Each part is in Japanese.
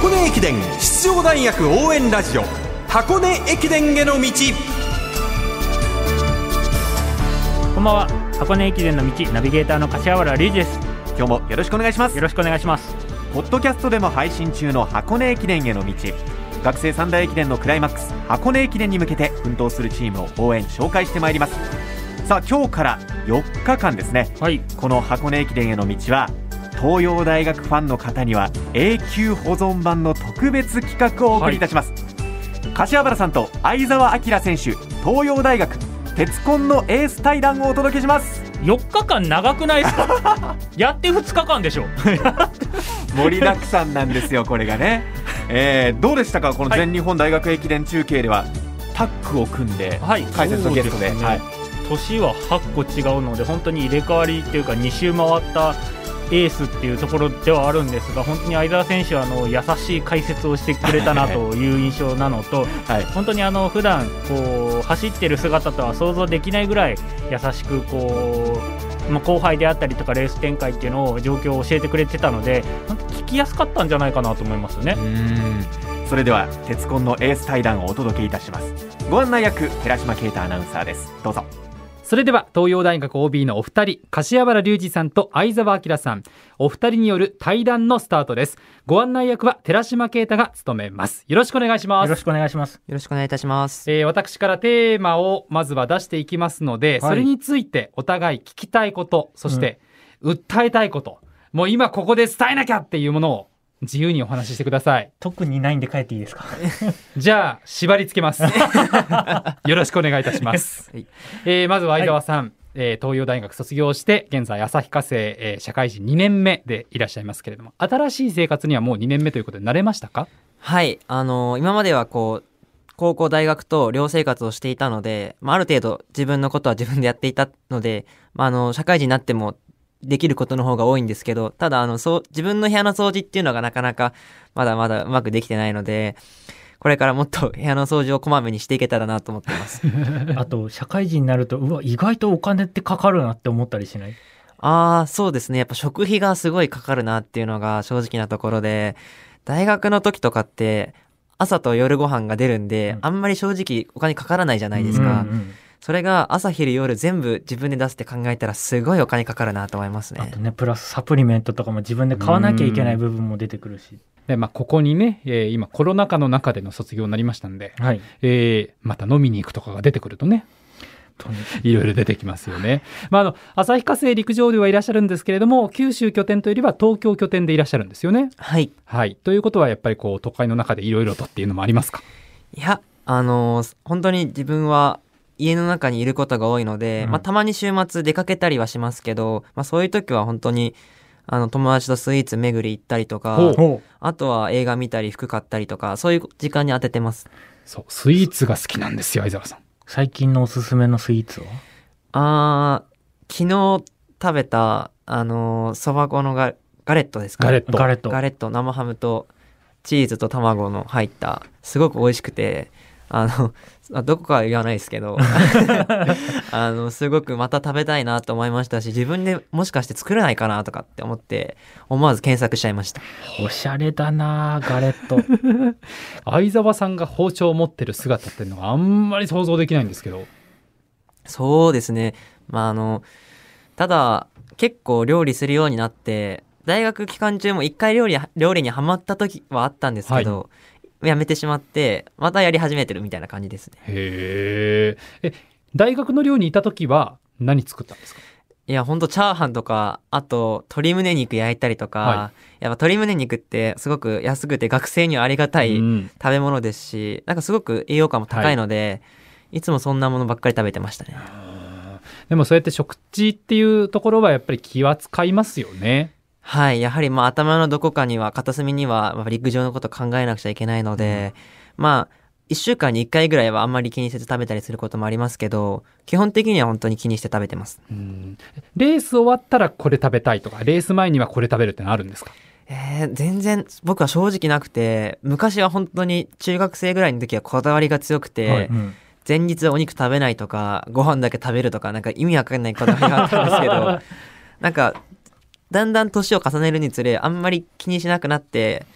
箱根駅伝出場大学応援ラジオ。箱根駅伝への道。こんばんは。箱根駅伝の道ナビゲーターの柏原隆二です。今日もよろしくお願いします。よろしくお願いします。ポッドキャストでも配信中の箱根駅伝への道。学生三大駅伝のクライマックス箱根駅伝に向けて奮闘するチームを応援紹介してまいります。さあ今日から4日間ですね。はい。この箱根駅伝への道は東洋大学ファンの方には永久保存版の特別企画をお送りいたします、柏原さんと相澤晃選手東洋大学鉄紺のエース対談をお届けします。4日間長くないですか？やって2日間でしょ。盛りだくさんなんですよこれがね、えー、どうでしたか？この全日本大学駅伝中継では、タッグを組んではい。解説のゲストで,、ね。はい、年は8個違うので本当に入れ替わりっていうか2周回ったエースっていうところではあるんですが本当に相澤選手はあの優しい解説をしてくれたなという印象なのと はい。本当にあの普段こう走ってる姿とは想像できないぐらい優しくこう、まあ、後輩であったりとかレース展開っていうのを状況を教えてくれてたので聞きやすかったんじゃないかなと思いますね。それでは鉄紺のエース対談をお届けいたします。ご案内役寺島啓太アナウンサーです。どうぞそれでは東洋大学 OB のお二人柏原隆二さんと相澤晃さん。お二人による対談のスタートです。ご案内役は寺島啓太が務めます。よろしくお願いします。よろしくお願いします。よろしくお願いいたします。えー私からテーマをまずは出していきますので、はい。それについてお互い聞きたいことそして訴えたいこと、もう今ここで伝えなきゃっていうものを自由にお話ししてください。特にないんで帰っていいですか？じゃあ縛り付けます。よろしくお願いいたします、はい。えーまずは相澤さん、えー東洋大学卒業して現在旭化成、えー社会人2年目でいらっしゃいますけれども新しい生活にはもう2年目ということで慣れましたか？はい、あのー今まではこう、高校、大学と寮生活をしていたので、まあ、ある程度自分のことは自分でやっていたので、まあ、あの、社会人になってもできることの方が多いんですけど、ただ、あの、そう、自分の部屋の掃除っていうのがなかなかまだまだうまくできてないので、これからもっと 部屋の掃除をこまめにしていけたらなと思っています。あと社会人になるとうわ意外とお金ってかかるなって思ったりしない？ああ、そうですね。やっぱ食費がすごいかかるなっていうのが正直なところで、大学の時とかって、朝と夜ご飯が出るんで、うんあんまり正直お金かからないじゃないですか。うんうんそれが朝昼夜全部自分で出すって考えたらすごいお金かかるなと思いますねあと。ねプラスサプリメントとかも自分で買わなきゃいけない部分も出てくるし。で、まあ、ここにね、えー今コロナ禍の中での卒業になりましたんで、はい。えーまた飲みに行くとかが出てくるとね本いろいろ出てきますよね。まあ、あの旭化成陸上ではいらっしゃるんですけれども九州拠点というよりは東京拠点でいらっしゃるんですよね。はい。はい、ということはやっぱりこう都会の中でいろいろとっていうのもありますか？いや、あのー本当に自分は家の中にいることが多いので、うんまあたまに週末出かけたりはしますけど、まあそういう時は本当に、あの友達とスイーツ巡り行ったりとか、あとは映画見たり服買ったりとか、そういう時間に当ててます。そうスイーツが好きなんですよ相沢さん。最近のおすすめのスイーツは？あー、昨日食べた、あのーそば粉のガガレットですか？ガレットガレット。ガレット、生ハムとチーズと卵の入った、すごく美味しくて、あの、あどこかは言わないですけど、あの、すごくまた食べたいなと思いましたし、自分でもしかして作れないかなとかって思って、思わず検索しちゃいました。おしゃれだなガレット。相沢さんが包丁を持ってる姿っていうのがあんまり想像できないんですけどそうですね。まあ、あの、ただ、結構料理するようになって、大学期間中も一回料理、料理にハマった時はあったんですけど、やめてしまって、またやり始めてるみたいな感じですね。へーえ大学の寮にいた時は何作ったんですか？いや、ほんとチャーハンとか、あと鶏胸肉焼いたりとか、はやっぱ鶏胸肉ってすごく安くて学生にはありがたいうん食べ物ですし、なんかすごく栄養価も高いので、い、つもそんなものばっかり食べてましたね。でもそうやって食事っていうところはやっぱり気は使いますよね。はい。やはりまあ頭のどこかには、片隅には、まあ、陸上のこと考えなくちゃいけないので、まあ、一週間に一回ぐらいはあんまり気にせず食べたりすることもありますけど、基本的には本当に気にして食べてます。うんレース終わったらこれ食べたいとかレース前にはこれ食べるってのあるんですか？えー、全然僕は正直なくて、昔は本当に中学生ぐらいの時はこだわりが強くて、はいうん前日はお肉食べないとか、ご飯だけ食べるとか、なんか意味わかんないこだわりがあったんですけど、なんか、だんだん年を重ねるにつれ、あんまり気にしなくなって、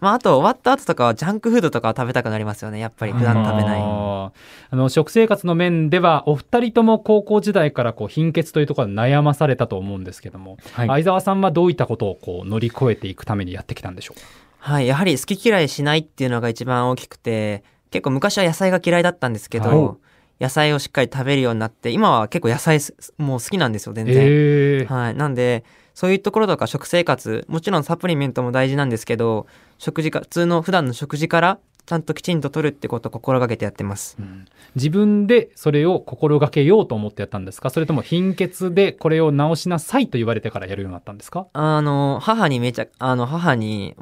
まあ、あと終わった後とかはジャンクフードとかは食べたくなりますよね。やっぱり普段食べない。あの食生活の面ではお二人とも高校時代からこう貧血というところで悩まされたと思うんですけども、はい相沢さんはどういったことをこう乗り越えていくためにやってきたんでしょうはい。やはり好き嫌いしないっていうのが一番大きくて、結構昔は野菜が嫌いだったんですけど、はい野菜をしっかり食べるようになって、今は結構野菜すもう好きなんですよ、全然。えーはい。なんで、そういうところとか食生活、もちろんサプリメントも大事なんですけど、食事か、普通の普段の食事から、ちゃんときちんと取るってことを心がけてやってます。うん自分でそれを心がけようと思ってやったんですか？それとも貧血でこれを直しなさいと言われてからやるようになったんですか？あの、母にめちゃ、あの、母に、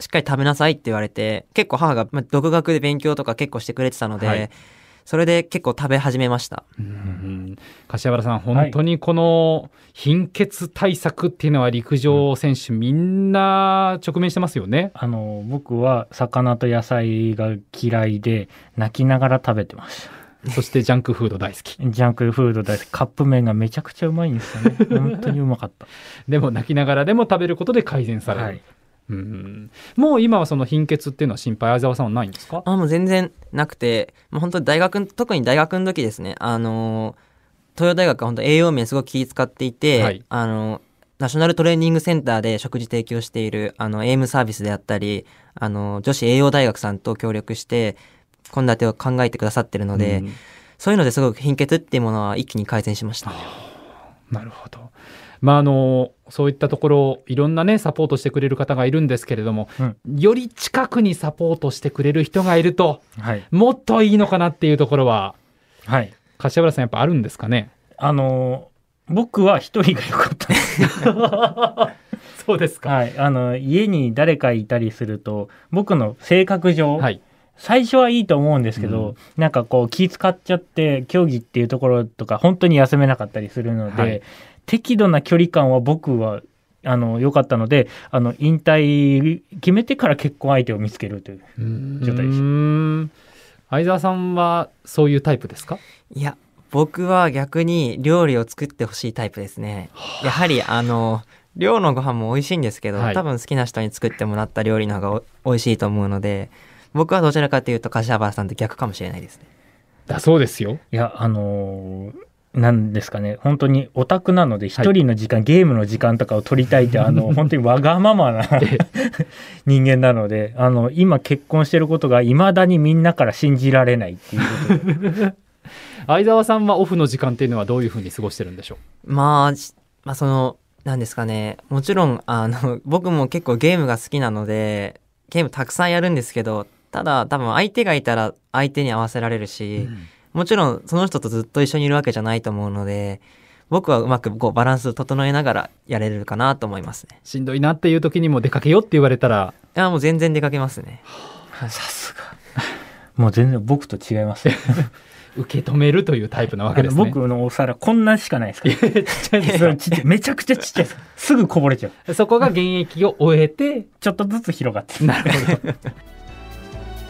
しっかり食べなさいって言われて、結構母が、まあ独学で勉強とか結構してくれてたので、はいそれで結構食べ始めました。うん柏原さん、本当にこの貧血対策っていうのは陸上選手みんな直面してますよね？あの僕は魚と野菜が嫌いで泣きながら食べてましたそしてジャンクフード大好き。ジャンクフード大好きカップ麺がめちゃくちゃうまいんですよね本当にうまかった でも泣きながらでも食べることで改善される。はいうん。もう今はその貧血っていうのは心配、相沢さんはないんですか？あ、もう全然なくて、もう本当に大学、特に大学の時ですね、あのー、東洋大学は本当栄養面すごく気使っていて、はい。あのー、ナショナルトレーニングセンターで食事提供している、あの、エイムサービスであったり、あの、女子栄養大学さんと協力して、献立を考えてくださってるので、うん。そういうのですごく貧血っていうものは一気に改善しました。なるほど。まああのそういったところいろんなねサポートしてくれる方がいるんですけれども、うん。より近くにサポートしてくれる人がいるとはい。もっといいのかなっていうところははい。柏原さんやっぱあるんですかね？あの僕は一人が良かった。そうですか。はい。あの家に誰かいたりすると僕の性格上、はい。最初はいいと思うんですけど、なんかこう気使っちゃって競技っていうところとか本当に休めなかったりするので、はい適度な距離感は僕はあの良かったのであの引退決めてから結婚相手を見つけるという状態でした相沢さんはそういうタイプですか？いや、僕は逆に料理を作ってほしいタイプですね。やはりあの、寮のご飯も美味しいんですけど、はい多分好きな人に作ってもらった料理の方がお美味しいと思うので、僕はどちらかというと柏原さんと逆かもしれないですね。だそうですよ。いやあのーなんですかね。本当にオタクなので一人の時間、ゲームの時間とかを取りたいって あの本当にわがままな 人間なのであの今結婚してることがいまだにみんなから信じられないっていうことで。相沢さんはオフの時間っていうのはどういうふうに過ごしてるんでしょまあ、しまあその、なんですかね、もちろん、あの、僕も結構ゲームが好きなので、ゲームたくさんやるんですけど、ただ多分相手がいたら相手に合わせられるし、もちろんその人とずっと一緒にいるわけじゃないと思うので、僕はうまくこうバランスを整えながらやれるかなと思いますね。うしんどいなっていう時にも出かけようって言われたら。いや、もう全然出かけますね。さすが。もう全然僕と違います。受け止めるというタイプなわけですね。僕のお皿こんなしかないですから。ちっちゃいです。ちっちゃい。めちゃくちゃちっちゃいです。すぐこぼれちゃう。そこが現役を終えて、ちょっとずつ広がってなるほど。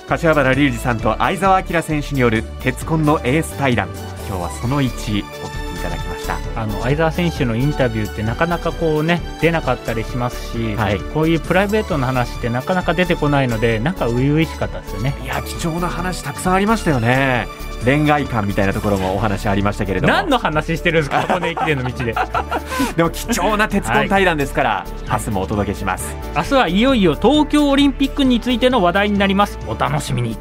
柏原隆二さんと相澤晃選手による鉄コンのエース対談。今日はその1お聞きいただきました。あの相澤選手のインタビューってなかなかこうね出なかったりしますし、はい。こういうプライベートの話ってなかなか出てこないのでなんか初々しかったですよね。いや貴重な話たくさんありましたよね恋愛観みたいなところもお話ありましたけれども。何の話してるんですか？箱根駅伝の道で。でも貴重な鉄コン対談ですから、明日もお届けします。明日はいよいよ東京オリンピックについての話題になります。お楽しみに